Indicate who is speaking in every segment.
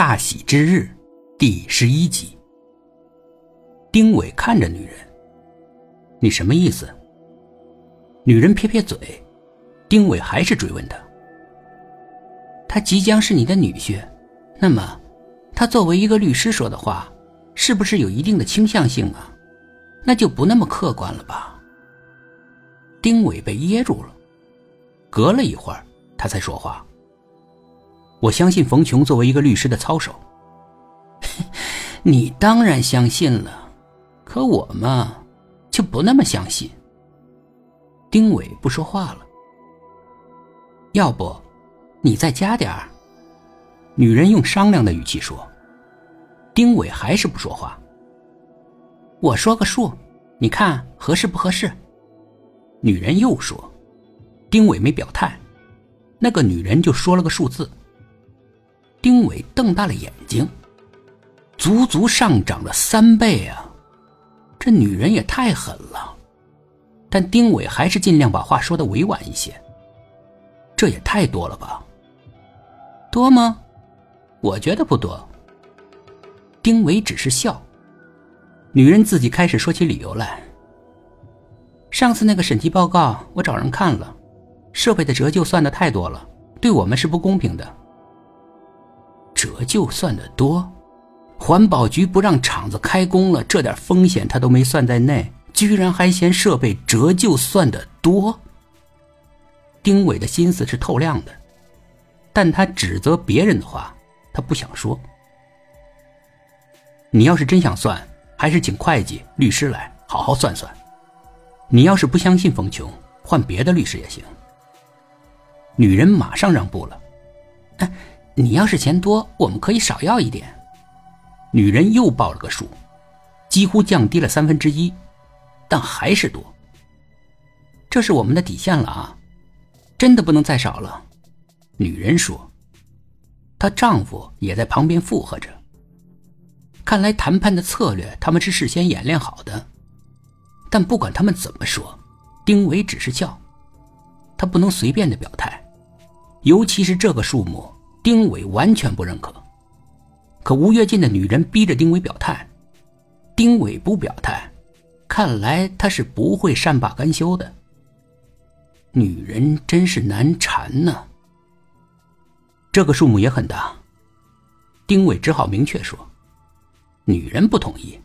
Speaker 1: 大喜之日，第十一集。丁伟看着女人：“你什么意思？”女人撇撇嘴。丁伟还是追问他：“他即将是你的女婿，那么，他作为一个律师说的话，是不是有一定的倾向性啊？那就不那么客观了吧？”丁伟被噎住了，隔了一会儿，他才说话。我相信冯琼作为一个律师的操守。你当然相信了，可我嘛，就不那么相信。丁伟不说话了。要不，你再加点儿。女人用商量的语气说。丁伟还是不说话。我说个数，你看合适不合适？女人又说。丁伟没表态，那个女人就说了个数字。丁伟瞪大了眼睛，足足上涨了三倍啊！这女人也太狠了。但丁伟还是尽量把话说的委婉一些。这也太多了吧？多吗？我觉得不多。丁伟只是笑。女人自己开始说起理由来。上次那个审计报告，我找人看了，设备的折旧算的太多了，对我们是不公平的。折旧算的多，环保局不让厂子开工了，这点风险他都没算在内，居然还嫌设备折旧算的多。丁伟的心思是透亮的，但他指责别人的话，他不想说。你要是真想算，还是请会计、律师来好好算算。你要是不相信冯琼，换别的律师也行。女人马上让步了，哎。你要是钱多，我们可以少要一点。女人又报了个数，几乎降低了三分之一，但还是多。这是我们的底线了啊，真的不能再少了。女人说，她丈夫也在旁边附和着。看来谈判的策略他们是事先演练好的，但不管他们怎么说，丁伟只是笑。他不能随便的表态，尤其是这个数目。丁伟完全不认可，可吴跃进的女人逼着丁伟表态，丁伟不表态，看来他是不会善罢甘休的。女人真是难缠呢。这个数目也很大，丁伟只好明确说。女人不同意，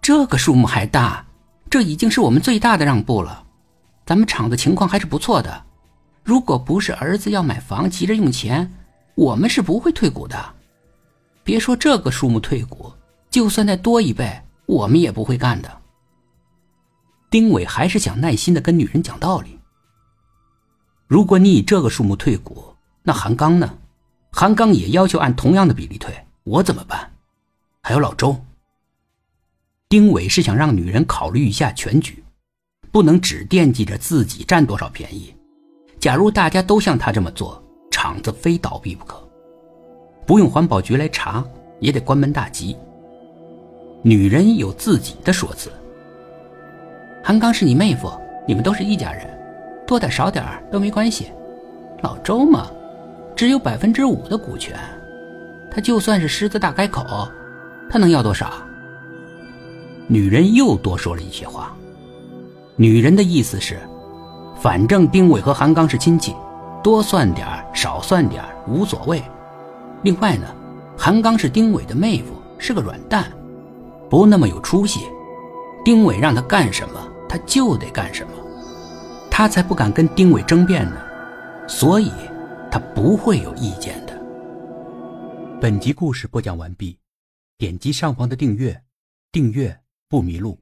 Speaker 1: 这个数目还大，这已经是我们最大的让步了。咱们厂子情况还是不错的，如果不是儿子要买房急着用钱。我们是不会退股的，别说这个数目退股，就算再多一倍，我们也不会干的。丁伟还是想耐心的跟女人讲道理。如果你以这个数目退股，那韩刚呢？韩刚也要求按同样的比例退，我怎么办？还有老周。丁伟是想让女人考虑一下全局，不能只惦记着自己占多少便宜。假如大家都像他这么做。厂子非倒闭不可，不用环保局来查也得关门大吉。女人有自己的说辞。韩刚是你妹夫，你们都是一家人，多点少点都没关系。老周嘛，只有百分之五的股权，他就算是狮子大开口，他能要多少？女人又多说了一些话。女人的意思是，反正丁伟和韩刚是亲戚。多算点少算点无所谓。另外呢，韩刚是丁伟的妹夫，是个软蛋，不那么有出息。丁伟让他干什么，他就得干什么，他才不敢跟丁伟争辩呢。所以，他不会有意见的。本集故事播讲完毕，点击上方的订阅，订阅不迷路。